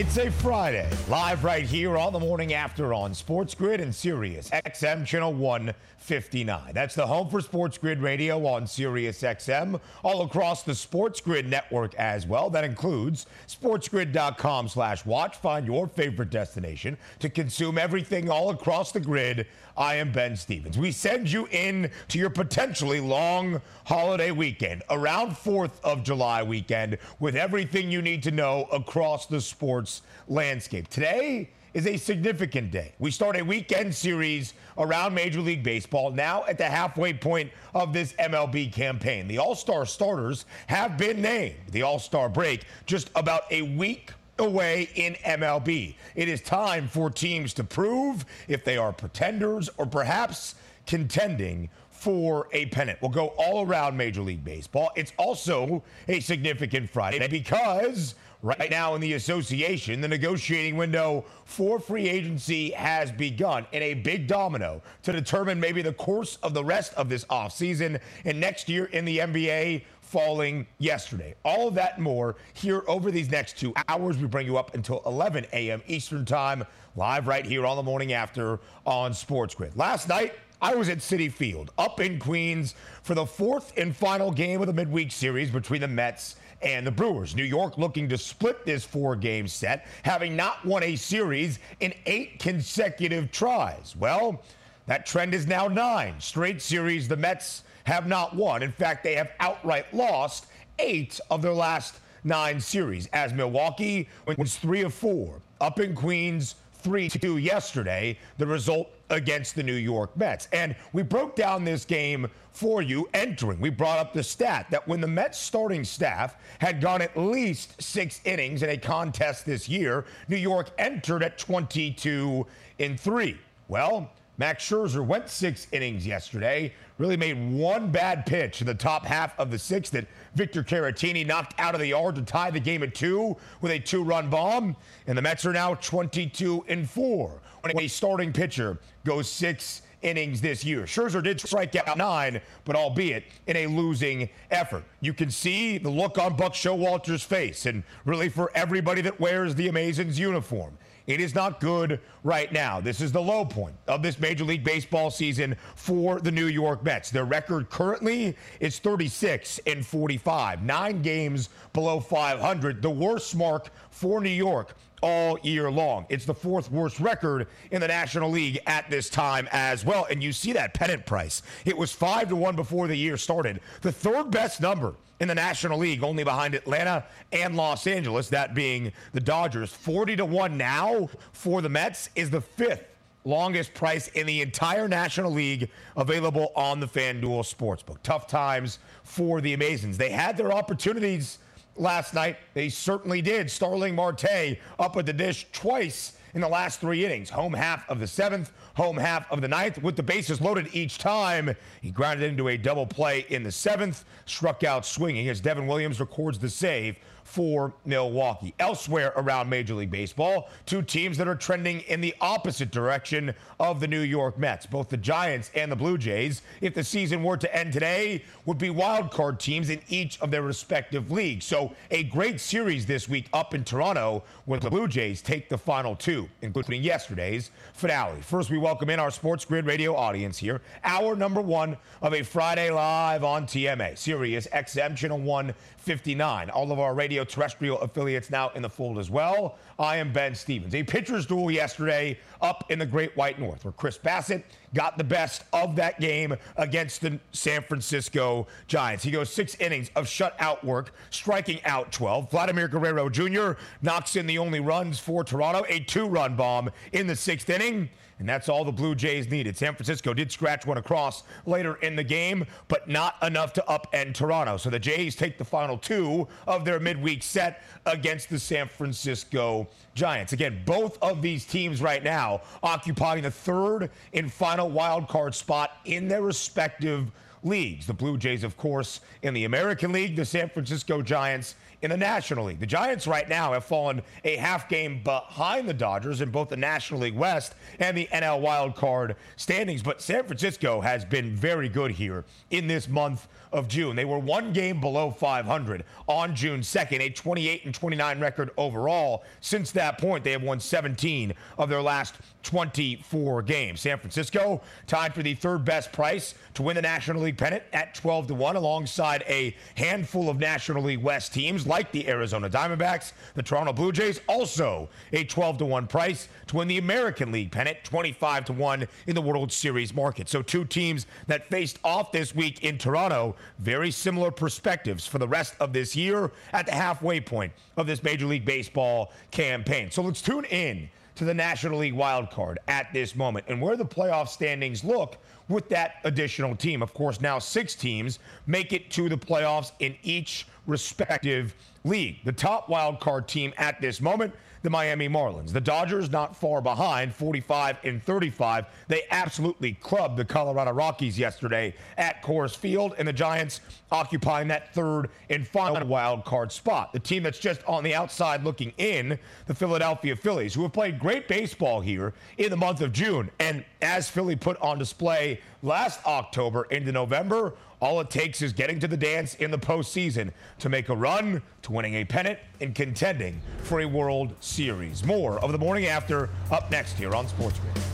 It's a Friday, live right here on the morning after on Sports Grid and Sirius XM Channel 159. That's the home for Sports Grid Radio on Sirius XM, all across the Sports Grid network as well. That includes sportsgrid.com slash watch. Find your favorite destination to consume everything all across the grid I am Ben Stevens. We send you in to your potentially long holiday weekend, around 4th of July weekend, with everything you need to know across the sports landscape. Today is a significant day. We start a weekend series around Major League Baseball now at the halfway point of this MLB campaign. The All Star starters have been named. The All Star break just about a week away in MLB. It is time for teams to prove if they are pretenders or perhaps contending for a pennant. We'll go all around Major League Baseball. It's also a significant Friday because right now in the association, the negotiating window for free agency has begun in a big domino to determine maybe the course of the rest of this offseason and next year in the NBA falling yesterday. All of that and more here over these next two hours. We bring you up until 11 a.m. Eastern Time, live right here on the morning after on Sports Grid. Last night, I was at Citi Field up in Queens for the fourth and final game of the midweek series between the Mets and the Brewers. New York looking to split this four game set, having not won a series in eight consecutive tries. Well, that trend is now nine straight series. The Mets have not won. In fact, they have outright lost eight of their last nine series, as Milwaukee was three of four up in Queens. 3 to 2 yesterday, the result against the New York Mets. And we broke down this game for you entering. We brought up the stat that when the Mets starting staff had gone at least six innings in a contest this year, New York entered at 22 in 3. Well, Max Scherzer went six innings yesterday, really made one bad pitch in the top half of the sixth that Victor Caratini knocked out of the yard to tie the game at two with a two run bomb. And the Mets are now 22 and four when a starting pitcher goes six innings this year. Scherzer did strike out nine, but albeit in a losing effort. You can see the look on Buck Showalter's face, and really for everybody that wears the Amazins uniform. It is not good right now. This is the low point of this Major League Baseball season for the New York Mets. Their record currently is 36 and 45, nine games below 500, the worst mark for New York all year long. It's the fourth worst record in the National League at this time as well. And you see that pennant price. It was 5 to 1 before the year started. The third best number in the National League, only behind Atlanta and Los Angeles, that being the Dodgers. 40 to 1 now for the Mets is the fifth longest price in the entire National League available on the FanDuel Sportsbook. Tough times for the Amazins. They had their opportunities last night. They certainly did. Starling Marte up at the dish twice in the last three innings. Home half of the seventh, home half of the ninth, with the bases loaded each time. He grounded into a double play in the seventh, struck out swinging as Devin Williams records the save for Milwaukee. Elsewhere around Major League Baseball, two teams that are trending in the opposite direction of the New York Mets. Both the Giants and the Blue Jays, if the season were to end today, would be wild card teams in each of their respective leagues. So a great series this week up in Toronto where the Blue Jays take the final two, including yesterday's finale. First, we welcome in our Sports Grid radio audience here. Hour number one of a Friday live on TMA, Sirius XM Channel 159. All of our radio terrestrial affiliates now in the fold as well. I am Ben Stevens. A pitcher's duel yesterday up in the Great White North, where Chris Bassitt got the best of that game against the San Francisco Giants. He goes six innings of shutout work, striking out 12. Vladimir Guerrero Jr. knocks in the only runs for Toronto, a two run bomb in the sixth inning. and that's all the Blue Jays needed. San Francisco did scratch one across later in the game, but not enough to upend Toronto. So the Jays take the final two of their midweek set against the San Francisco Giants. Again, both of these teams right now occupying the third and final wild card spot in their respective leagues. The Blue Jays, of course, in the American League, the San Francisco Giants in the National League. The Giants right now have fallen a half game behind the Dodgers in both the National League West and the NL Wild Card standings, but San Francisco has been very good here in this month of June. They were one game below 500 on June 2nd, a 28 and 29 record overall. Since that point, they have won 17 of their last 24 games. San Francisco tied for the third best price to win the National League pennant at 12 to 1 alongside a handful of National League West teams like the Arizona Diamondbacks, the Toronto Blue Jays also a 12 to 1 price to win the American League pennant 25 to 1 in the World Series market. So two teams that faced off this week in Toronto, very similar perspectives for the rest of this year at the halfway point of this Major League Baseball campaign. So let's tune in to the National League wild card at this moment and where the playoff standings look with that additional team. Of course, now six teams make it to the playoffs in each respective league. The top wild card team at this moment the Miami Marlins. The Dodgers not far behind, 45 and 35. They absolutely clubbed the Colorado Rockies yesterday at Coors Field, and the Giants occupying that third and final wild card spot. The team that's just on the outside looking in, the Philadelphia Phillies, who have played great baseball here in the month of June. And as Philly put on display last October into November, all it takes is getting to the dance in the postseason to make a run to winning a pennant and contending for a World Series. More of the morning after up next here on Sports Grid.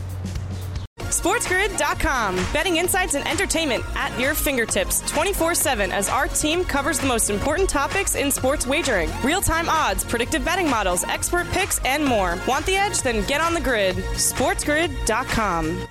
SportsGrid.com. Betting insights and entertainment at your fingertips 24 7 as our team covers the most important topics in sports wagering real time odds, predictive betting models, expert picks, and more. Want the edge? Then get on the grid. SportsGrid.com.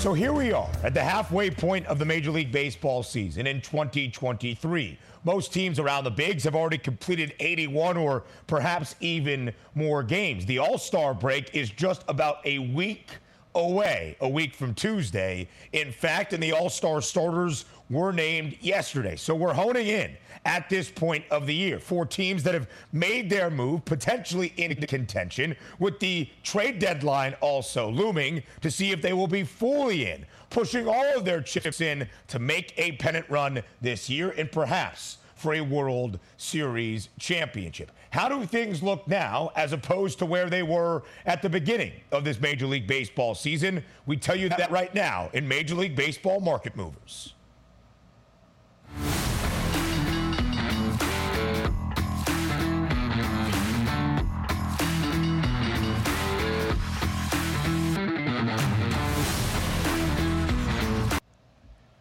So here we are at the halfway point of the Major League Baseball season in 2023. Most teams around the bigs have already completed 81 or perhaps even more games. The All Star break is just about a week away, a week from Tuesday. In fact, and the All Star starters were named yesterday. So we're honing in at this point of the year for teams that have made their move, potentially into contention, with the trade deadline also looming to see if they will be fully in, pushing all of their chips in to make a pennant run this year and perhaps for a World Series championship. How do things look now as opposed to where they were at the beginning of this Major League Baseball season? We tell you that right now in Major League Baseball Market Movers.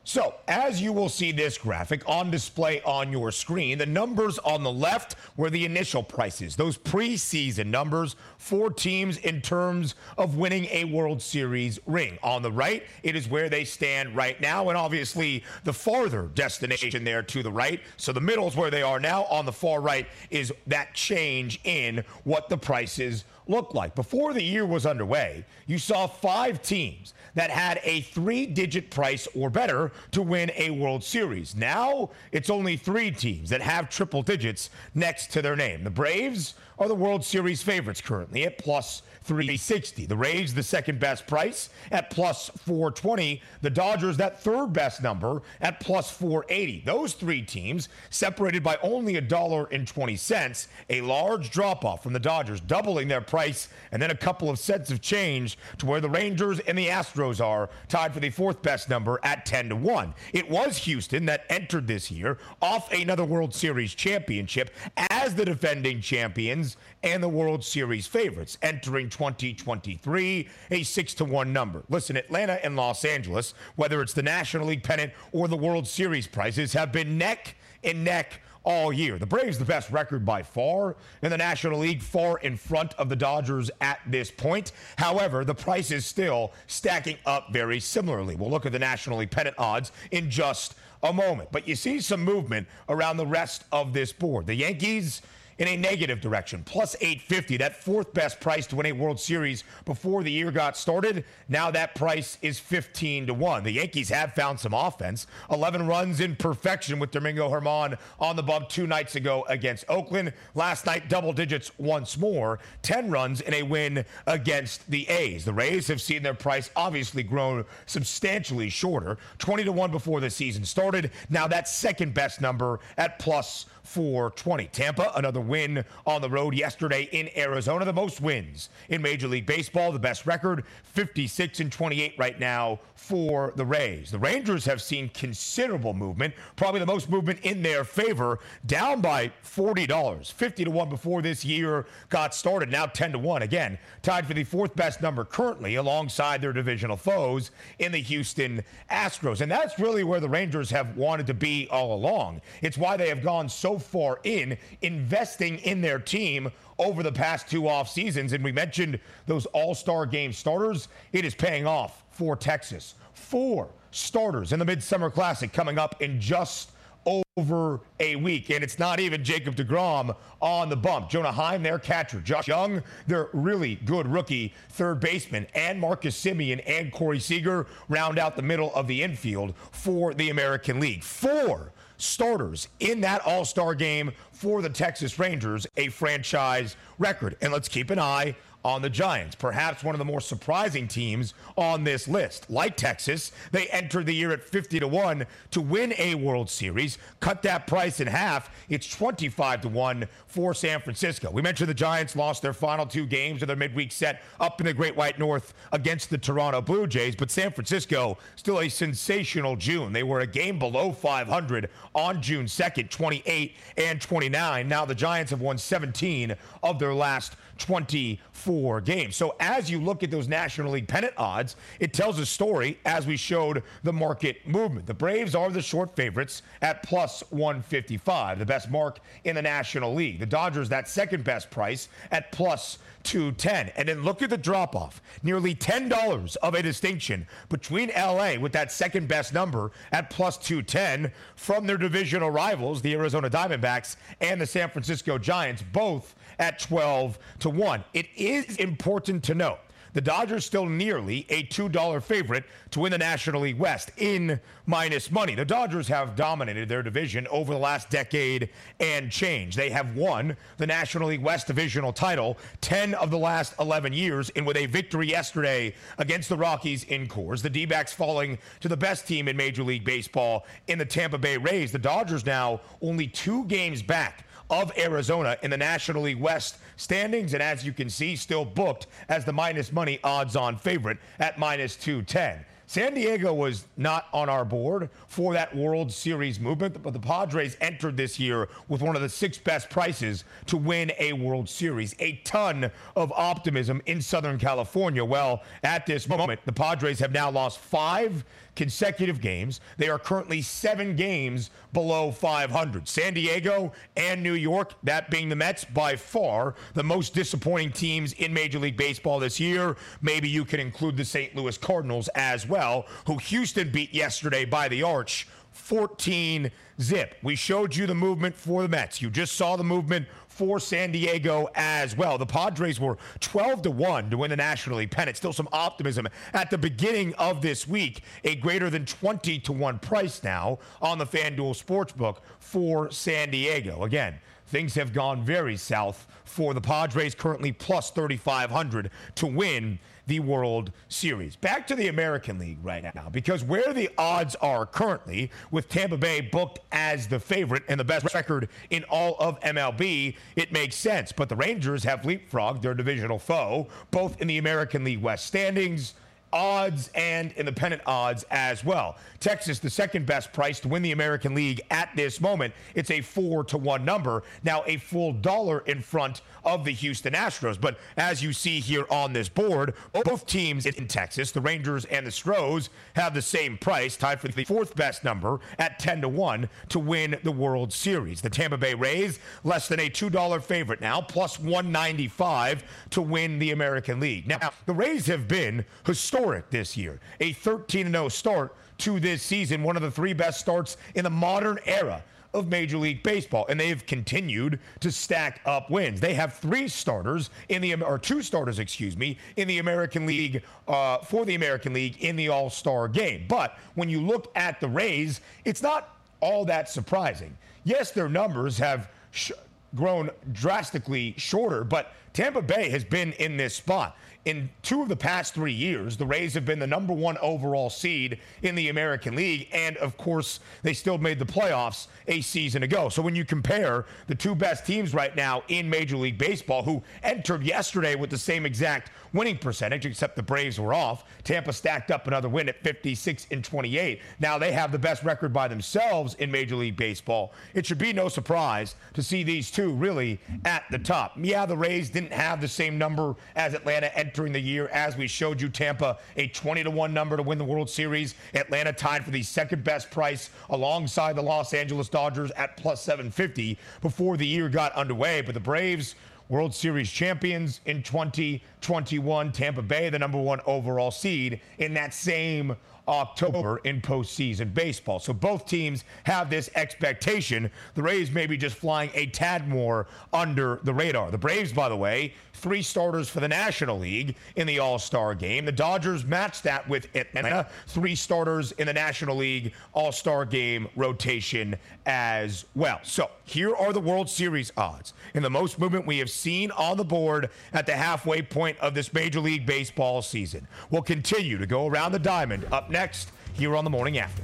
So, as you will see this graphic on display on your screen, the numbers on the left were the initial prices, those preseason numbers for teams in terms of winning a World Series ring. On the right, it is where they stand right now, and obviously the farther destination there to the right. So, the middle is where they are now. On the far right is that change in what the prices look like. Before the year was underway, you saw five teams that had a three digit price or better to win a World Series. Now it's only three teams that have triple digits next to their name. The Braves are the World Series favorites currently at plus 360. The Rays, the second best price at plus 420. The Dodgers, that third best number at plus 480. Those three teams separated by only a dollar and 20 cents. A large drop off from the Dodgers, doubling their price, and then a couple of cents of change to where the Rangers and the Astros are tied for the fourth best number at 10 to 1. It was Houston that entered this year off another World Series championship as the defending champions and the World Series favorites entering 2023, a 6 to 1 number. Listen, Atlanta and Los Angeles, whether it's the National League pennant or the World Series prizes, have been neck and neck all year. The Braves, the best record by far in the National League, far in front of the Dodgers at this point. However, the price is still stacking up very similarly. We'll look at the National League pennant odds in just a moment. But you see some movement around the rest of this board. The Yankees in a negative direction, plus 850. That fourth best price to win a World Series before the year got started. Now that price is 15 to 1. The Yankees have found some offense. 11 runs in perfection with Domingo Germán on the bump two nights ago against Oakland. Last night, double digits once more. 10 runs in a win against the A's. The Rays have seen their price obviously grown substantially shorter. 20 to 1 before the season started. Now that second best number at plus 420. Tampa, another win on the road yesterday in Arizona. The most wins in Major League Baseball, the best record, 56 and 28 right now for the Rays. The Rangers have seen considerable movement, probably the most movement in their favor, down by $40, 50 to 1 before this year got started, now 10 to 1 again, tied for the fourth best number currently alongside their divisional foes in the Houston Astros. And that's really where the Rangers have wanted to be all along. It's why they have gone so far in investing in their team over the past two off seasons. And we mentioned those all star game starters. It is paying off for Texas. Four starters in the Midsummer Classic coming up in just over a week. And it's not even Jacob DeGrom on the bump. Jonah Heim, their catcher. Josh Jung, their really good rookie third baseman. And Marcus Semien and Corey Seager round out the middle of the infield for the American League. Four starters in that All Star game for the Texas Rangers, a franchise record. And let's keep an eye on the Giants, perhaps one of the more surprising teams on this list. Like Texas, they entered the year at 50 to 1 to win a World Series. Cut that price in half. It's 25 to 1 for San Francisco. We mentioned the Giants lost their final two games of their midweek set up in the Great White North against the Toronto Blue Jays, but San Francisco still a sensational June. They were a game below 500 on June 2nd, 28 and 29. Now the Giants have won 17 of their last 24 games. So as you look at those National League pennant odds, it tells a story as we showed the market movement. The Braves are the short favorites at plus 155, the best mark in the National League. The Dodgers, that second best price at plus 210. And then look at the drop off. Nearly $10 of a distinction between LA with that second best number at plus 210 from their divisional rivals, the Arizona Diamondbacks and the San Francisco Giants, both at 12 to 1. It is important to note the Dodgers still nearly a $2 favorite to win the National League West in minus money. The Dodgers have dominated their division over the last decade and change. They have won the National League West divisional title 10 of the last 11 years, and with a victory yesterday against the Rockies in Coors, the D backs falling to the best team in Major League Baseball in the Tampa Bay Rays. The Dodgers now only two games back of Arizona in the National League West standings. And as you can see, still booked as the minus money odds on favorite at minus 210. San Diego was not on our board for that World Series movement, but the Padres entered this year with one of the six best prices to win a World Series. A ton of optimism in Southern California. Well, at this moment, the Padres have now lost five consecutive games. They are currently seven games below 500. San Diego and New York, that being the Mets, by far the most disappointing teams in Major League Baseball this year. Maybe you can include the St. Louis Cardinals as well, who Houston beat yesterday by the arch 14 zip. We showed you the movement for the Mets. You just saw the movement for San Diego as well. The Padres were 12 to 1 to win the National League pennant. Still some optimism at the beginning of this week. A greater than 20 to 1 price now on the FanDuel Sportsbook for San Diego. Again, things have gone very south for the Padres, currently plus 3,500 to win the World Series. Back to the American League right now, because where the odds are currently, with Tampa Bay booked as the favorite and the best record in all of MLB, it makes sense. But the Rangers have leapfrogged their divisional foe, both in the American League West standings odds and independent odds as well. Texas, the second best price to win the American League at this moment. It's a four to one number. Now a full dollar in front of the Houston Astros. But as you see here on this board, both teams in Texas, the Rangers and the Stros, have the same price, tied for the fourth best number at 10 to 1 to win the World Series. The Tampa Bay Rays, less than a $2 favorite now, plus 195 to win the American League. Now, the Rays have been historic historic this year. A 13 0 start to this season, one of the three best starts in the modern era of Major League Baseball, and they have continued to stack up wins. They have three starters in the or two starters, excuse me, in the American League uh, for the American League in the All Star game. But when you look at the Rays, it's not all that surprising. Yes, their numbers have. Sh- grown drastically shorter, but Tampa Bay has been in this spot. In two of the past three years, the Rays have been the number one overall seed in the American League. And of course, they still made the playoffs a season ago. So when you compare the two best teams right now in Major League Baseball, who entered yesterday with the same exact winning percentage, except the Braves were off, Tampa stacked up another win at 56 and 28. Now they have the best record by themselves in Major League Baseball. It should be no surprise to see these two really at the top. Yeah, the Rays didn't have the same number as Atlanta entering the year, as we showed you. Tampa, a 20 to 1 number to win the World Series. Atlanta tied for the second best price alongside the Los Angeles Dodgers at plus 750 before the year got underway. But the Braves, World Series champions in 2021, Tampa Bay, the number one overall seed in that same October in postseason baseball. So both teams have this expectation. The Rays may be just flying a tad more under the radar. The Braves, by the way, three starters for the National League in the All Star game. The Dodgers matched that with Atlanta, three starters in the National League All Star game rotation as well. So here are the World Series odds. In the most movement we have seen on the board at the halfway point of this Major League Baseball season. We'll continue to go around the diamond up next here on the morning after.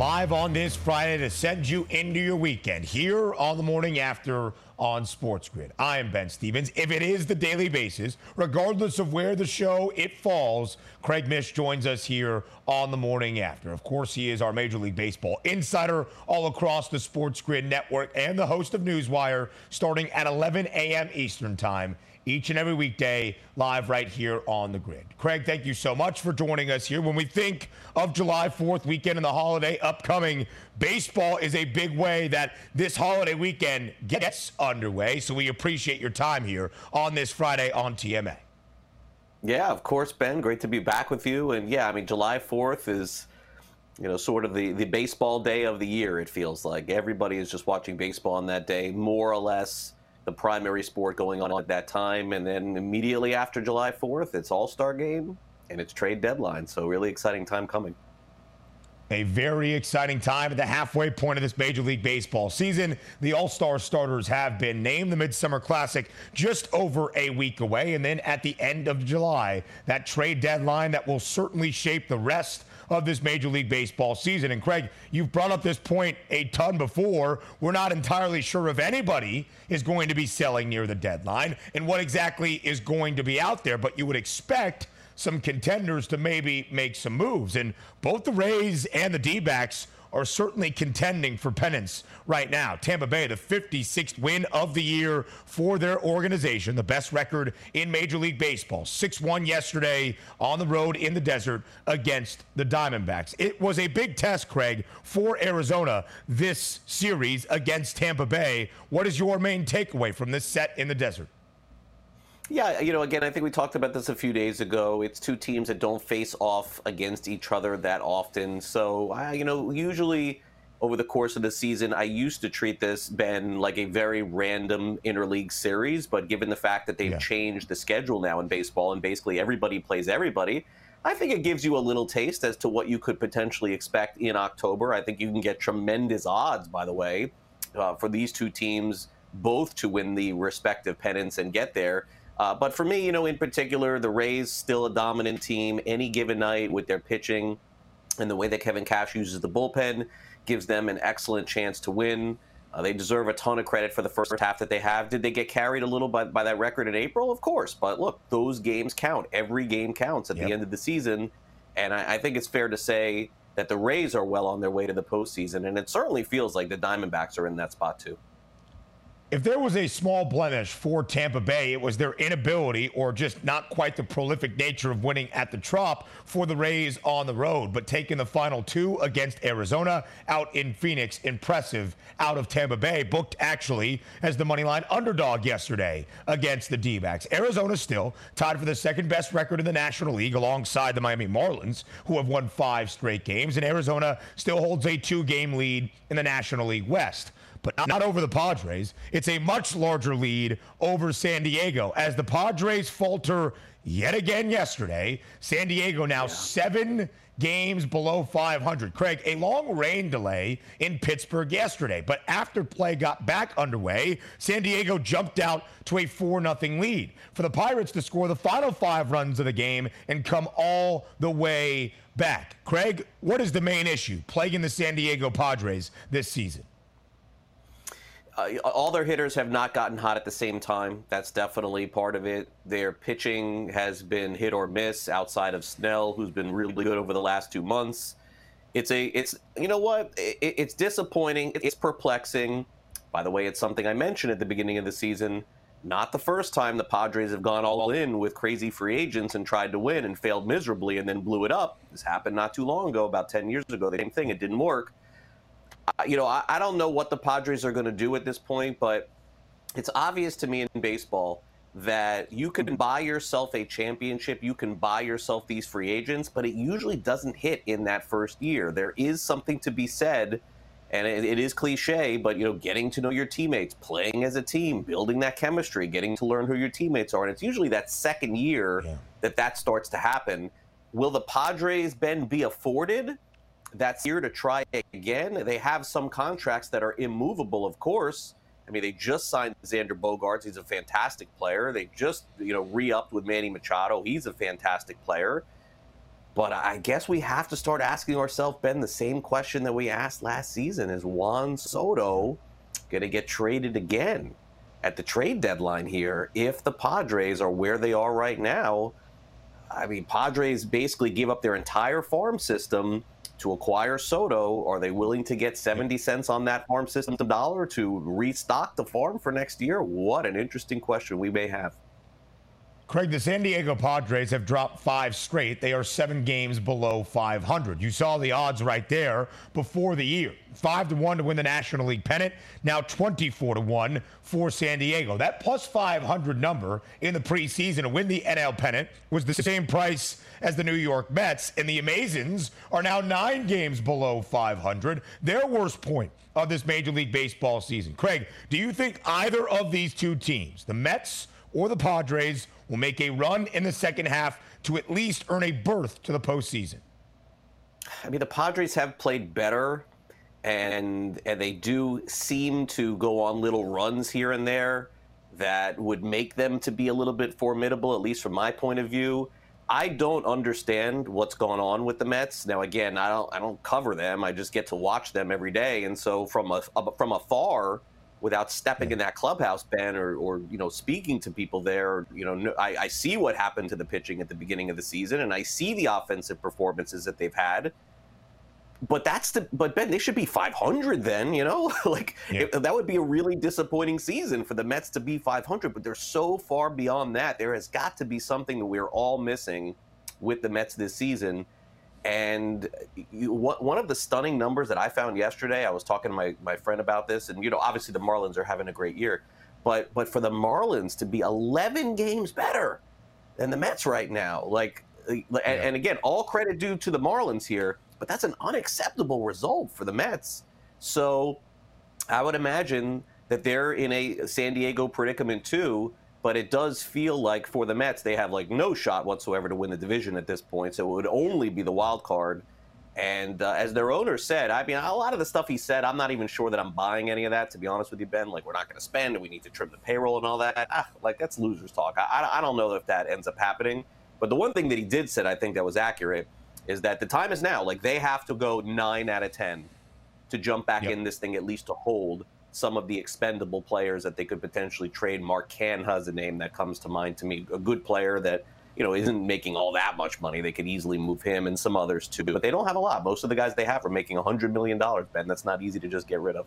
live on this Friday to send you into your weekend here on the morning after on Sports Grid. I am Ben Stevens. If it is the Daily Basis, regardless of where the show it falls, Craig Mish joins us here on the morning after. Of course, he is our Major League Baseball insider all across the Sports Grid network and the host of Newswire starting at 11 a.m. Eastern Time each and every weekday live right here on the grid. Craig, thank you so much for joining us here. When we think of July 4th weekend and the holiday upcoming, baseball is a big way that this holiday weekend gets underway. So we appreciate your time here on this Friday on TMA. Yeah, of course, Ben. Great to be back with you. And yeah, I mean, July 4th is you know, sort of the, the baseball day of the year, it feels like. Everybody is just watching baseball on that day, more or less the primary sport going on at that time. And then immediately after July 4th, it's All Star game and it's trade deadline. So, really exciting time coming. A very exciting time at the halfway point of this Major League Baseball season. The All Star starters have been named. The Midsummer Classic just over a week away. And then at the end of July, that trade deadline that will certainly shape the rest of this Major League Baseball season. And Craig, you've brought up this point a ton before. We're not entirely sure if anybody is going to be selling near the deadline and what exactly is going to be out there, but you would expect some contenders to maybe make some moves. And both the Rays and the D backs are certainly contending for pennants right now. Tampa Bay, the 56th win of the year for their organization, the best record in Major League Baseball. 6 1 yesterday on the road in the desert against the Diamondbacks. It was a big test, Craig, for Arizona this series against Tampa Bay. What is your main takeaway from this set in the desert? Yeah, you know, again, I think we talked about this a few days ago. It's two teams that don't face off against each other that often. So, I, you know, usually over the course of the season, I used to treat this, Ben, like a very random interleague series. But given the fact that they've yeah. changed the schedule now in baseball and basically everybody plays everybody, I think it gives you a little taste as to what you could potentially expect in October. I think you can get tremendous odds, by the way, uh, for these two teams both to win the respective pennants and get there. Uh, but for me, you know, in particular, the Rays still a dominant team. Any given night with their pitching and the way that Kevin Cash uses the bullpen gives them an excellent chance to win. Uh, they deserve a ton of credit for the first half that they have. Did they get carried a little by, by that record in April? Of course. But look, those games count. Every game counts at yep. the end of the season. And I, I, think it's fair to say that the Rays are well on their way to the postseason, and it certainly feels like the Diamondbacks are in that spot too. If there was a small blemish for Tampa Bay, it was their inability or just not quite the prolific nature of winning at the Trop for the Rays on the road. But taking the final two against Arizona out in Phoenix, impressive out of Tampa Bay, booked actually as the moneyline underdog yesterday against the D backs. Arizona still tied for the second best record in the National League alongside the Miami Marlins, who have won five straight games. And Arizona still holds a two game lead in the National League West but not over the Padres. It's a much larger lead over San Diego as the Padres falter yet again yesterday. San Diego now yeah. seven games below 500. Craig, a long rain delay in Pittsburgh yesterday, but after play got back underway, San Diego jumped out to a 4 0 lead for the Pirates to score the final five runs of the game and come all the way back. Craig, what is the main issue plaguing the San Diego Padres this season? Uh, all their hitters have not gotten hot at the same time. That's definitely part of it. Their pitching has been hit or miss outside of Snell, who's been really good over the last two months. It's a, it's, you know what? It, it's disappointing. It's perplexing. By the way, it's something I mentioned at the beginning of the season. Not the first time the Padres have gone all in with crazy free agents and tried to win and failed miserably and then blew it up. This happened not too long ago, about 10 years ago. The same thing. It didn't work you know, I, I don't know what the Padres are going to do at this point, but it's obvious to me in baseball that you can buy yourself a championship, you can buy yourself these free agents, but it usually doesn't hit in that first year. There is something to be said, and it, it is cliche, but you know, getting to know your teammates, playing as a team, building that chemistry, getting to learn who your teammates are, and it's usually that second year yeah. that that starts to happen. Will the Padres Ben be afforded that's here to try again. They have some contracts that are immovable, of course. I mean, they just signed Xander Bogaerts. He's a fantastic player. They just, you know, re-upped with Manny Machado. He's a fantastic player. But I guess we have to start asking ourselves, Ben, the same question that we asked last season: Is Juan Soto going to get traded again at the trade deadline here? If the Padres are where they are right now, I mean, Padres basically give up their entire farm system to acquire Soto? Are they willing to get 70 cents on that farm system dollar to restock the farm for next year? What an interesting question we may have. Craig, the San Diego Padres have dropped five straight. They are seven games below 500. You saw the odds right there before the year. Five to one to win the National League pennant. Now 24 to one for San Diego. That plus 500 number in the preseason to win the NL pennant was the same price as the New York Mets. And the Amazins are now nine games below 500. Their worst point of this Major League Baseball season. Craig, do you think either of these two teams, the Mets or the Padres, will make a run in the second half to at least earn a berth to the postseason? I mean, the Padres have played better, and and they do seem to go on little runs here and there that would make them to be a little bit formidable, at least from my point of view. I don't understand what's going on with the Mets. Now, again, I don't I don't cover them. I just get to watch them every day, and so from a, from afar, without stepping in that clubhouse, Ben, or, or you know speaking to people there, you know, I, I see what happened to the pitching at the beginning of the season, and I see the offensive performances that they've had. But that's the but Ben they should be 500 then you know? Like yeah. it, that would be a really disappointing season for the Mets to be 500 but they're so far beyond that. There has got to be something that we're all missing with the Mets this season and you, one of the stunning numbers that I found yesterday I was talking to my, my friend about this and you know obviously the Marlins are having a great year but but for the Marlins to be 11 games better than the Mets right now like and, yeah. and again all credit due to the Marlins here but that's an unacceptable result for the Mets. So I would imagine that they're in a San Diego predicament too. But it does feel like for the Mets, they have like no shot whatsoever to win the division at this point. So it would only be the wild card. And uh, as their owner said, I mean, a lot of the stuff he said, I'm not even sure that I'm buying any of that, to be honest with you, Ben. Like, we're not going to spend and we need to trim the payroll and all that. Ah, like, that's losers talk. I, I don't know if that ends up happening. But the one thing that he did said, I think that was accurate, is that the time is now. Like they have to go nine out of ten to jump back yep. in this thing at least to hold some of the expendable players that they could potentially trade. Mark Canha is a name that comes to mind to me. A good player that you know, isn't making all that much money. They could easily move him and some others too, but they don't have a lot. Most of the guys they have are making $100 million, Ben. That's not easy to just get rid of.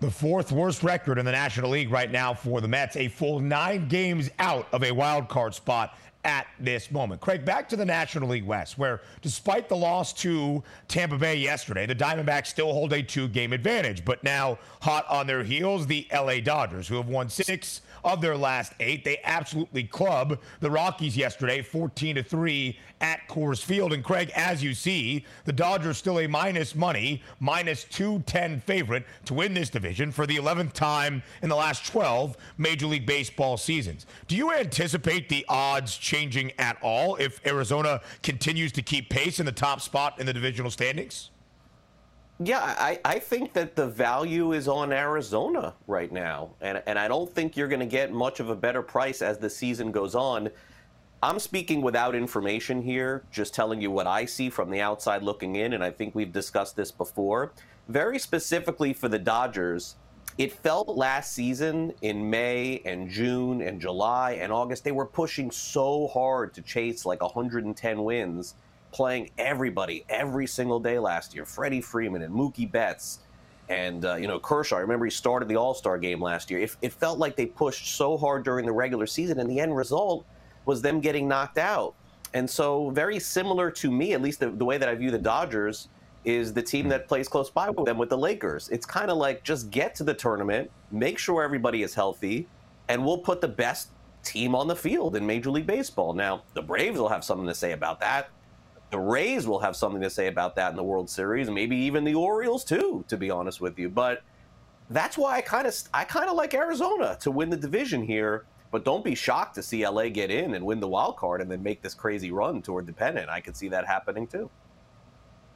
The fourth worst record in the National League right now for the Mets, a full nine games out of a wild card spot at this moment. Craig, back to the National League West, where despite the loss to Tampa Bay yesterday, the Diamondbacks still hold a two game advantage. But now, hot on their heels, the LA Dodgers, who have won six of their last eight. They absolutely club the Rockies yesterday, 14 to 3 at Coors Field. And Craig, as you see, the Dodgers still a minus money, minus 210 favorite to win this division for the 11th time in the last 12 Major League Baseball seasons. Do you anticipate the odds changing at all if Arizona continues to keep pace in the top spot in the divisional standings? Yeah, I, I think that the value is on Arizona right now. And, and I don't think you're going to get much of a better price as the season goes on. I'm speaking without information here, just telling you what I see from the outside looking in. And I think we've discussed this before. Very specifically for the Dodgers, it felt last season in May and June and July and August, they were pushing so hard to chase like 110 wins playing everybody every single day last year. Freddie Freeman and Mookie Betts and uh, you know Kershaw. I remember he started the All Star game last year. It, it, felt like they pushed so hard during the regular season, and the end result was them getting knocked out. And so, very similar to me, at least the, the way that I view the Dodgers, is the team that plays close by with them with the Lakers. It's kind of like just get to the tournament, make sure everybody is healthy, and we'll put the best team on the field in Major League Baseball. Now, the Braves will have something to say about that. The Rays will have something to say about that in the World Series, maybe even the Orioles too, to be honest with you. But that's why I kind of I kind of like Arizona to win the division here. But don't be shocked to see LA get in and win the wild card and then make this crazy run toward the pennant. I could see that happening too.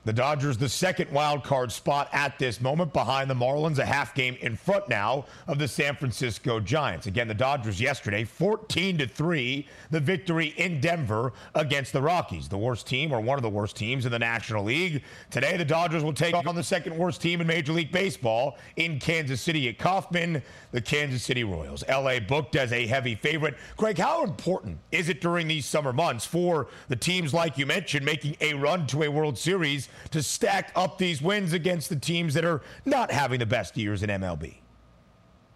The Dodgers, the second wild card spot at this moment behind the Marlins, a half game in front now of the San Francisco Giants. Again, the Dodgers yesterday, 14 to 3, the victory in Denver against the Rockies, the worst team or one of the worst teams in the National League. Today, the Dodgers will take on the second worst team in Major League Baseball in Kansas City at Kauffman, the Kansas City Royals. LA booked as a heavy favorite. Craig, how important is it during these summer months for the teams like you mentioned making a run to a World Series? To stack up these wins against the teams that are not having the best years in MLB.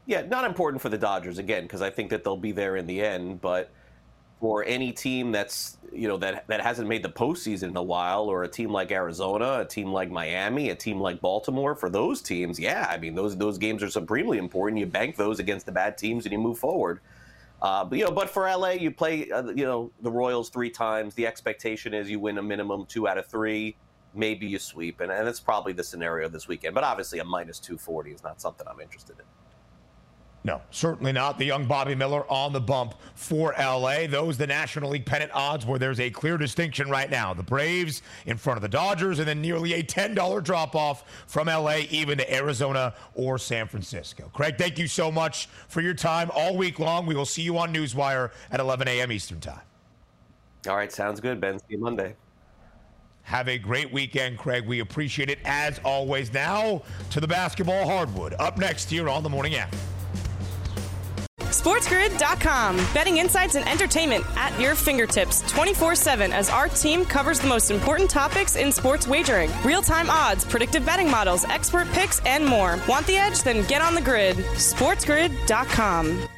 Yeah, not important for the Dodgers again because I think that they'll be there in the end. But for any team that's you know that that hasn't made the postseason in a while, or a team like Arizona, a team like Miami, a team like Baltimore, for those teams, yeah, I mean those those games are supremely important. You bank those against the bad teams and you move forward. Uh, but you know, but for LA, you play uh, you know the Royals three times. The expectation is you win a minimum two out of three maybe you sweep, and, and that's probably the scenario this weekend. But obviously, a minus 240 is not something I'm interested in. No, certainly not. The young Bobby Miller on the bump for LA. Those the National League pennant odds where there's a clear distinction right now. The Braves in front of the Dodgers, and then nearly a $10 drop off from LA even to Arizona or San Francisco. Craig, thank you so much for your time all week long. We will see you on Newswire at 11 a.m. Eastern Time. All right, sounds good, Ben. See you Monday. Have a great weekend, Craig. We appreciate it as always. Now to the basketball hardwood. Up next here on the morning app. SportsGrid.com. Betting insights and entertainment at your fingertips 24 7 as our team covers the most important topics in sports wagering real time odds, predictive betting models, expert picks, and more. Want the edge? Then get on the grid. SportsGrid.com.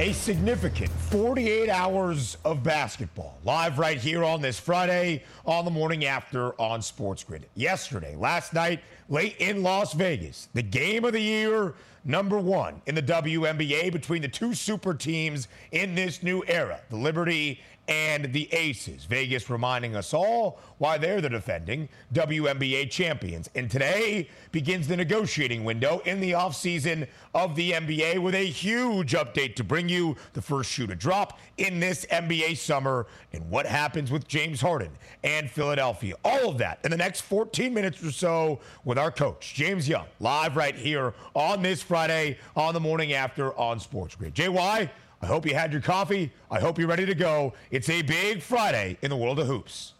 a significant 48 hours of basketball live right here on this Friday on the morning after on Sports Grid. Yesterday, last night, late in Las Vegas, the game of the year, number one in the WNBA between the two super teams in this new era, the Liberty and the Aces. Vegas reminding us all why they're the defending WNBA champions. And today begins the negotiating window in the offseason of the NBA with a huge update to bring you the first shoe to drop in this NBA summer and what happens with James Harden and Philadelphia. All of that in the next 14 minutes or so with our coach, James Young, live right here on this Friday on the morning after on Sports Grid. JY, I hope you had your coffee. I hope you're ready to go. It's a big Friday in the world of hoops.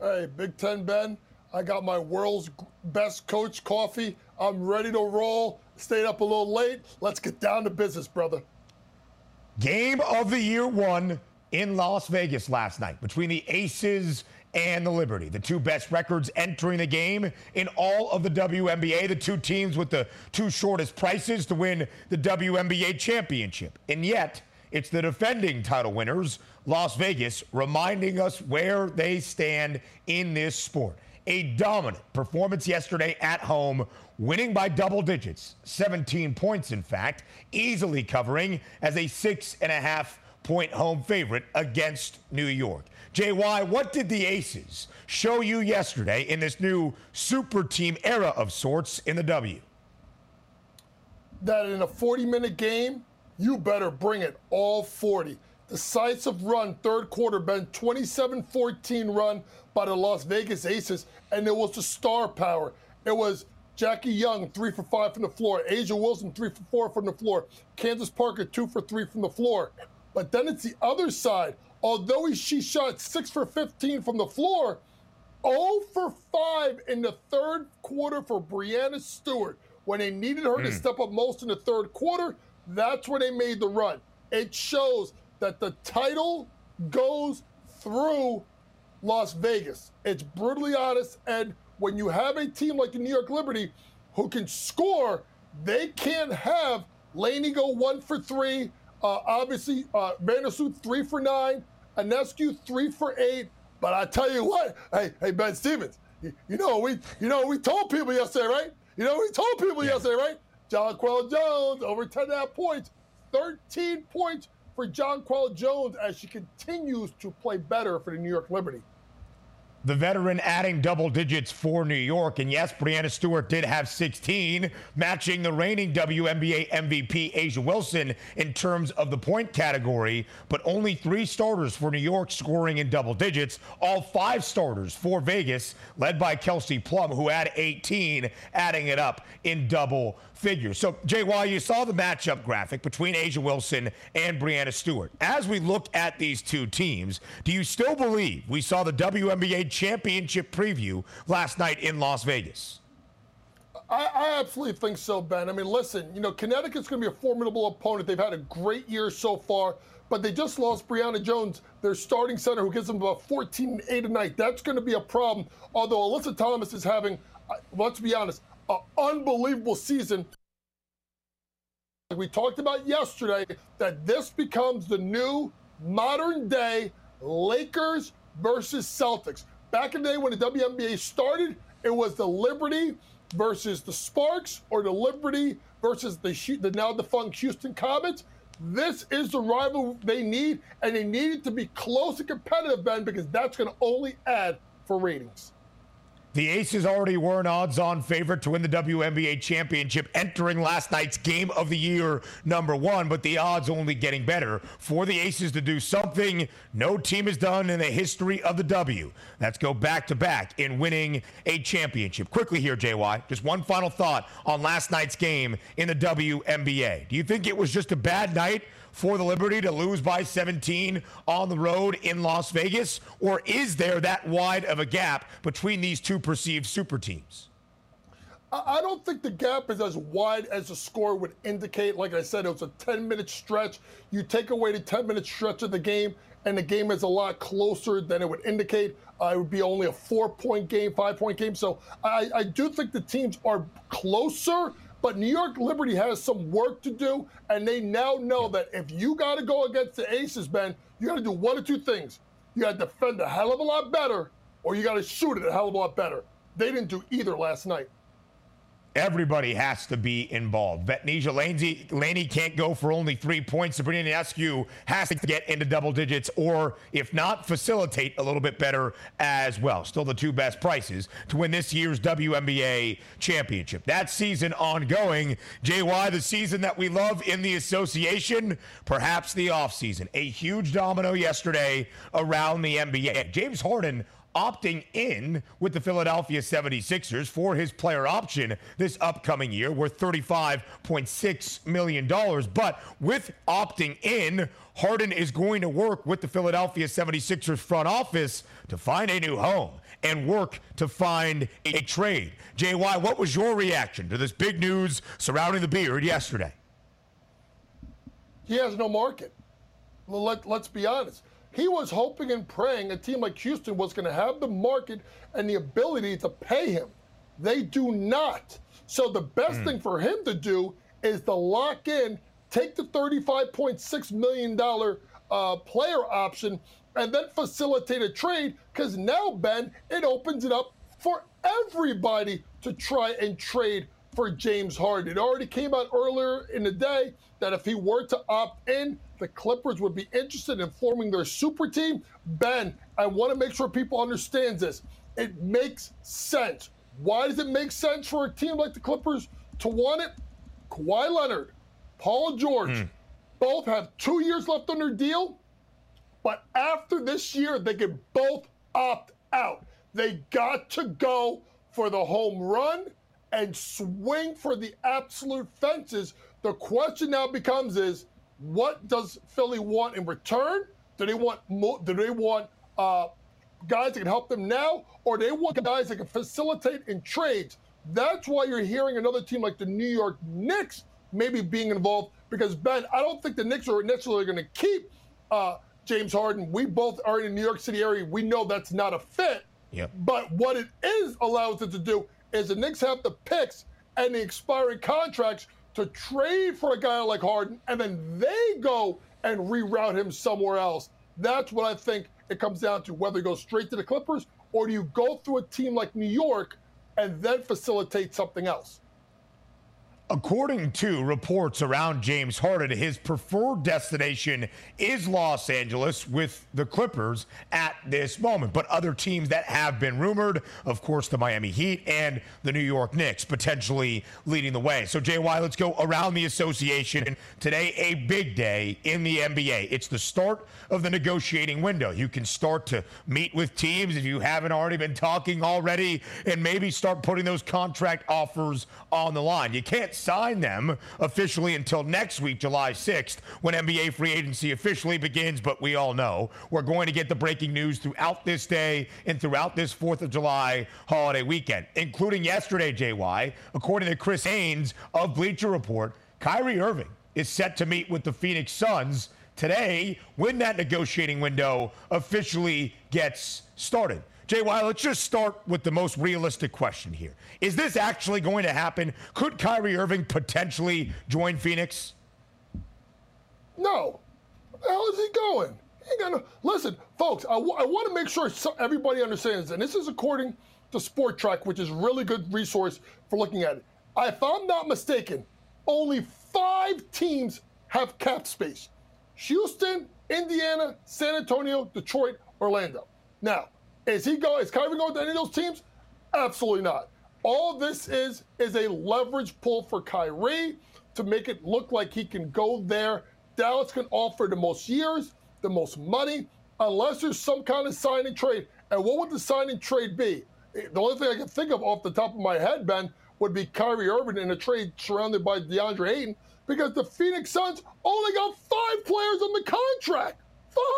Hey, Big Ten Ben, I got my world's best coach coffee. I'm ready to roll. Stayed up a little late. Let's get down to business, brother. Game of the year one in Las Vegas last night between the Aces and the Liberty, the two best records entering the game in all of the WNBA, the two teams with the two shortest prices to win the WNBA championship. And yet, it's the defending title winners, Las Vegas, reminding us where they stand in this sport. A dominant performance yesterday at home, winning by double digits, 17 points, in fact, easily covering as a six and a half point home favorite against New York. JY, what did the Aces show you yesterday in this new super team era of sorts in the W? That in a 40 minute game, you better bring it all 40. Decisive run, third quarter, been 27 14 run by the Las Vegas Aces, and it was the star power. It was Jackie Young, three for five from the floor. A'ja Wilson, three for four from the floor. Candace Parker, two for three from the floor. But then it's the other side. Although he, she shot six for 15 from the floor, 0 for 5 in the third quarter for Breanna Stewart. When they needed her mm. to hmm. step up most in the third quarter, that's where they made the run. It shows that the title goes through Las Vegas. It's brutally honest. And when you have a team like the New York Liberty who can score, they can't have Laney go one for three. Uh, obviously, uh, Vandersloot three for nine. Ionescu three for eight. But I tell you what, hey, hey Ben Stevens, you, you know we you know we told people yesterday, right? You know we told people yeah. yesterday, right? Jonquel Jones over 10 and a half points, 13 points for John Jonquel Jones as she continues to play better for the New York Liberty the veteran adding double digits for New York. And yes, Breanna Stewart did have 16, matching the reigning WNBA MVP A'ja Wilson in terms of the point category, but only three starters for New York scoring in double digits. All five starters for Vegas, led by Kelsey Plum, who had 18, adding it up in double figures. So, Jay, while you saw the matchup graphic between A'ja Wilson and Breanna Stewart, as we look at these two teams, do you still believe we saw the WNBA championship preview last night in Las Vegas? I, I, absolutely think so, Ben. I mean, listen, you know, Connecticut's going to be a formidable opponent. They've had a great year so far, but they just lost Brionna Jones, their starting center, who gives them about 14 and 8 a night. That's going to be a problem. Although Alyssa Thomas is having, uh, let's be honest, an unbelievable season. We talked about yesterday that this becomes the new modern day Lakers versus Celtics. Back in the day when the WNBA started, it was the Liberty versus the Sparks or the Liberty versus the, the now defunct Houston Comets. This is the rival they need, and they need it to be close and competitive, Ben, because that's going to only add for ratings. The Aces already were an odds on favorite to win the WNBA championship entering last night's game of the year number one, but the odds only getting better for the Aces to do something no team has done in the history of the W. Let's go back to back in winning a championship. Quickly here, JY, just one final thought on last night's game in the WNBA. Do you think it was just a bad night for the Liberty to lose by 17 on the road in Las Vegas? Or is there that wide of a gap between these two perceived super teams? I don't think the gap is as wide as the score would indicate. Like I said, it was a 10 minute stretch. You take away the 10 minute stretch of the game, and the game is a lot closer than it would indicate. Uh, it would be only a four point game, five point game. So I, I do think the teams are closer, but New York Liberty has some work to do, and they now know that if you got to go against the Aces, Ben, you got to do one or two things. You got to defend a hell of a lot better, or you got to shoot it a hell of a lot better. They didn't do either last night. Everybody has to be involved. Betnijah Laney, Laney can't go for only three points. Sabrina Ionescu has to get into double digits, or if not, facilitate a little bit better as well. Still the two best prices to win this year's WNBA championship. That season ongoing. JY, the season that we love in the association, perhaps the offseason. A huge domino yesterday around the NBA. James Harden opting in with the Philadelphia 76ers for his player option this upcoming year worth $35.6 million. But with opting in, Harden is going to work with the Philadelphia 76ers front office to find a new home and work to find a trade. JY, what was your reaction to this big news surrounding the beard yesterday? He has no market. Let, let's be honest. He was hoping and praying a team like Houston was going to have the market and the ability to pay him. They do not. So the best mm. thing for him to do is to lock in, take the $35.6 million uh, player option, and then facilitate a trade because now, Ben, it opens it up for everybody to try and trade for James Harden. It already came out earlier in the day that if he were to opt in, the Clippers would be interested in forming their super team. Ben, I want to make sure people understand this. It makes sense. Why does it make sense for a team like the Clippers to want it? Kawhi Leonard, Paul George, mm. both have two years left on their deal. But after this year, they can both opt out. They got to go for the home run and swing for the absolute fences. The question now becomes is what does Philly want in return? Do they want do they want uh, guys that can help them now, or they want guys that can facilitate in trades? That's why you're hearing another team like the New York Knicks maybe being involved. Because Ben, I don't think the Knicks are necessarily going to keep uh, James Harden. We both are in the New York City area. We know that's not a fit. Yep. But what it is allows it to do is the Knicks have the picks and the expiring contracts to trade for a guy like Harden, and then they go and reroute him somewhere else. That's what I think it comes down to whether he goes straight to the Clippers or do you go through a team like New York and then facilitate something else. According to reports around James Harden, his preferred destination is Los Angeles with the Clippers at this moment. But other teams that have been rumored, of course, the Miami Heat and the New York Knicks potentially leading the way. So, JY, let's go around the association. Today, a big day in the NBA. It's the start of the negotiating window. You can start to meet with teams if you haven't already been talking already and maybe start putting those contract offers on the line. You can't sign them officially until next week, July 6th, when NBA free agency officially begins. But we all know we're going to get the breaking news throughout this day and throughout this 4th of July holiday weekend, including yesterday, JY. According to Chris Haynes of Bleacher Report, Kyrie Irving is set to meet with the Phoenix Suns today when that negotiating window officially gets started. JY, let's just start with the most realistic question here. Is this actually going to happen? Could Kyrie Irving potentially join Phoenix? No. Where the hell is he going? He ain't gonna listen, folks. I, w- I want to make sure everybody understands, and this is according to Spotrac, which is a really good resource for looking at it. If I'm not mistaken, only five teams have cap space: Houston, Indiana, San Antonio, Detroit, Orlando. Now, is he going? Is Kyrie going to any of those teams? Absolutely not. All this is is a leverage pull for Kyrie to make it look like he can go there. Dallas can offer the most years, the most money, unless there's some kind of sign and trade. And what would the sign and trade be? The only thing I can think of off the top of my head, Ben, would be Kyrie Irving in a trade surrounded by DeAndre Ayton, because the Phoenix Suns only got five players on the contract.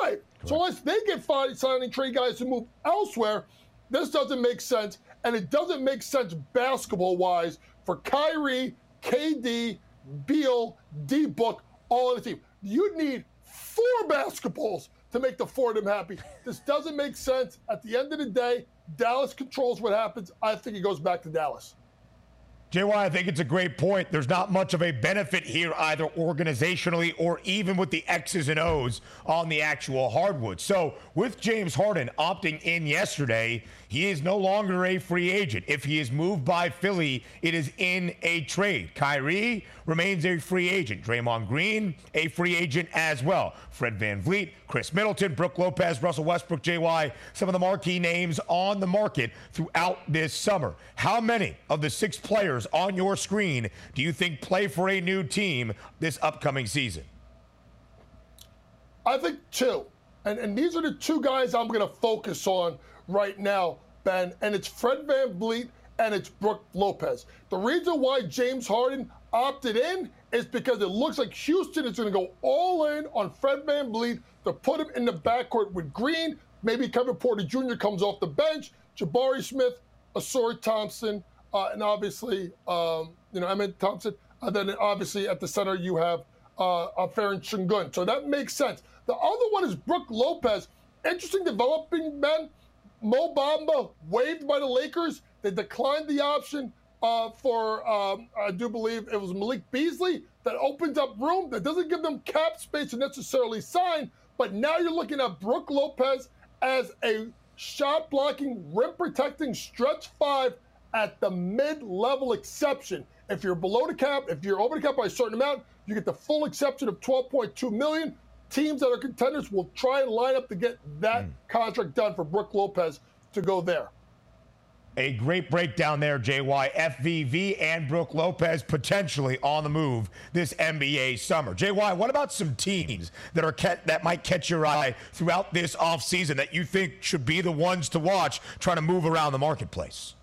Five. So unless they get five signing trade guys to move elsewhere, this doesn't make sense. And it doesn't make sense basketball wise for Kyrie, KD, Beal, D Book, all on the team. You need four basketballs to make the four of them happy. This doesn't make sense. At the end of the day, Dallas controls what happens. I think it goes back to Dallas. JY, I think it's a great point. There's not much of a benefit here, either organizationally or even with the X's and O's on the actual hardwood. So, with James Harden opting in yesterday, he is no longer a free agent. If he is moved by Philly, it is in a trade. Kyrie remains a free agent. Draymond Green, a free agent as well. Fred Van VanVleet, Khris Middleton, Brook Lopez, Russell Westbrook, JY, some of the marquee names on the market throughout this summer. How many of the six players on your screen do you think play for a new team this upcoming season? I think two. And, and these are the two guys I'm going to focus on right now, Ben, and it's Fred VanVleet and it's Brook Lopez. The reason why James Harden opted in is because it looks like Houston is going to go all in on Fred VanVleet to put him in the backcourt with Green. Maybe Kevin Porter Jr. comes off the bench, Jabari Smith, Ausar Thompson, uh, and obviously, um, you know, Amen Thompson. And then obviously at the center, you have uh, Alperen Sengun. So that makes sense. The other one is Brook Lopez. Interesting developing man. Mo Bamba waived by the Lakers. They declined the option uh, for, um, I do believe it was Malik Beasley. That opens up room. That doesn't give them cap space to necessarily sign. But now you're looking at Brook Lopez as a shot blocking, rim protecting stretch five at the mid level exception. If you're below the cap, if you're over the cap by a certain amount, you get the full exception of 12.2 million. Teams that are contenders will try and line up to get that mm. contract done for Brook Lopez to go there. A great breakdown there, JY. FVV and Brook Lopez potentially on the move this NBA summer. JY, what about some teams that are that might catch your eye throughout this offseason that you think should be the ones to watch trying to move around the marketplace?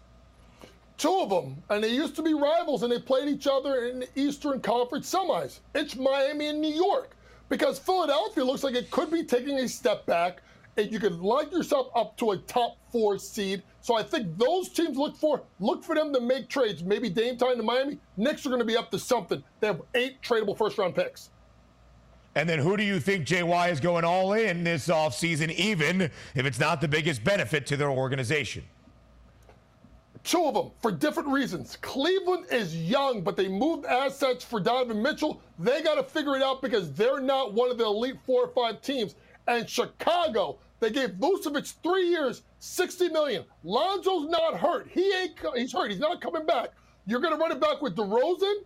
Two of them, and they used to be rivals, and they played each other in the Eastern Conference semis. It's Miami and New York, because Philadelphia looks like it could be taking a step back, and you could line yourself up to a top four seed. So I think those teams look for look for them to make trades. Maybe Dame time to Miami. Knicks are going to be up to something. They have eight tradable first round picks. And then who do you think JY is going all in this offseason, even if it's not the biggest benefit to their organization? Two of them for different reasons. Cleveland is young, but they moved assets for Donovan Mitchell. They got to figure it out because they're not one of the elite four or five teams. And Chicago, they gave Vucevic three years, 60 million. Lonzo's not hurt. He ain't. He's hurt. He's not coming back. You're to run it back with DeRozan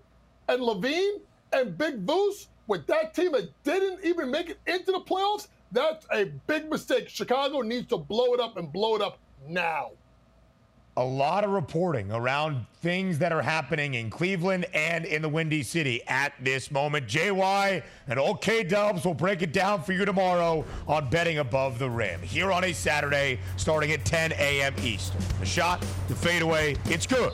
and LaVine and Big Vuce with that team that didn't even make it into the playoffs. That's a big mistake. Chicago needs to blow it up and blow it up now a lot of reporting around things that are happening in Cleveland and in the Windy City at this moment. JY and OK Dubs will break it down for you tomorrow on Betting Above the Rim here on a Saturday starting at 10 a.m. Eastern. The shot, the fadeaway, it's good.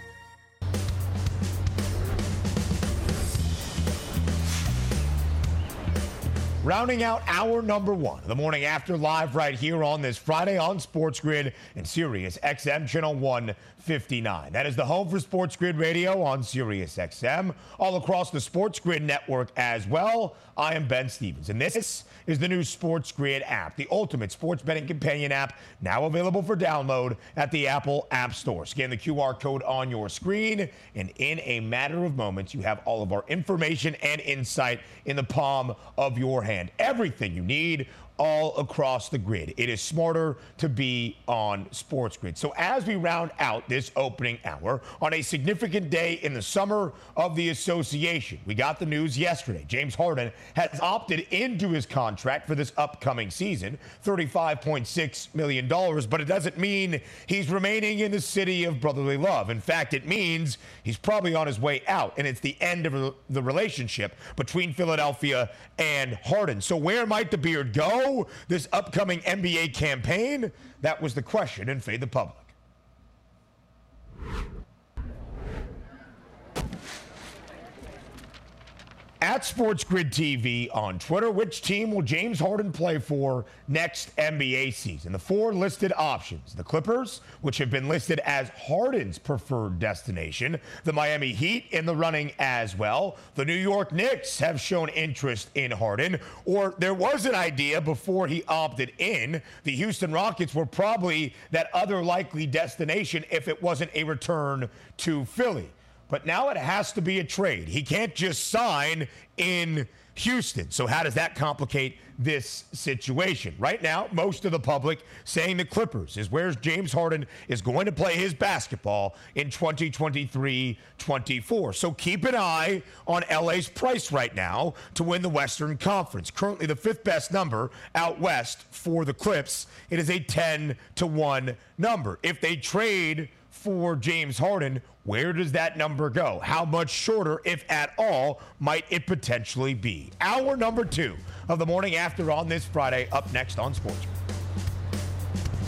Rounding out our number one, the morning after live right here on this Friday on Sports Grid and Sirius XM Channel 159. That is the home for Sports Grid Radio on Sirius XM, all across the Sports Grid network as well. I am Ben Stevens, and this is the new Sports Grid app, the ultimate sports betting companion app, now available for download at the Apple App Store. Scan the QR code on your screen, and in a matter of moments, you have all of our information and insight in the palm of your hand. Everything you need all across the grid. It is smarter to be on Sports Grid. So as we round out this opening hour on a significant day in the summer of the association, we got the news yesterday. James Harden has opted into his contract for this upcoming season, $35.6 million, but it doesn't mean he's remaining in the city of brotherly love. In fact, it means he's probably on his way out, and it's the end of the relationship between Philadelphia and Harden. So where might the beard go? This upcoming NBA campaign? That was the question in Fade the Public. At Sports Grid TV on Twitter. Which team will James Harden play for next NBA season? The four listed options the Clippers, which have been listed as Harden's preferred destination, the Miami Heat in the running as well. The New York Knicks have shown interest in Harden, or there was an idea before he opted in. The Houston Rockets were probably that other likely destination if it wasn't a return to Philly. But now it has to be a trade. He can't just sign in Houston. So, how does that complicate this situation? Right now, most of the public saying the Clippers is where James Harden is going to play his basketball in 2023 24. So, keep an eye on LA's price right now to win the Western Conference. Currently, the fifth best number out west for the Clips. It is a 10 to 1 number. If they trade for James Harden, where does that number go? How much shorter, if at all, might it potentially be? Hour number two of the morning after on this Friday, up next on Sports.